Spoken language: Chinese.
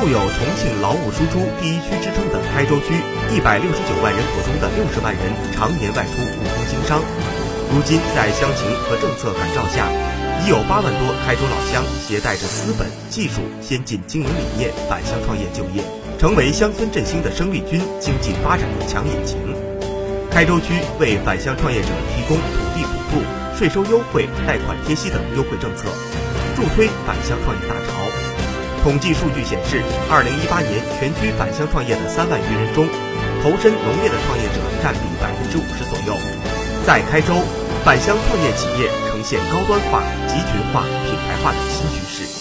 素有重庆劳务输出第一区之称的开州区，一百六十九万人口中的六十万人常年外出务工经商。如今在乡情和政策感召下，已有八万多开州老乡携带着资本、技术、先进经营理念返乡创业就业，成为乡村振兴的生力军、经济发展的强引擎。开州区为返乡创业者提供土地补助、税收优惠、贷款贴息等优惠政策，助推返乡创业大潮。统计数据显示，二零一八年全区返乡创业的三万余人中，投身农业的创业者占比百分之五十左右。在开州，返乡创业企业呈现高端化、集群化、品牌化的新趋势。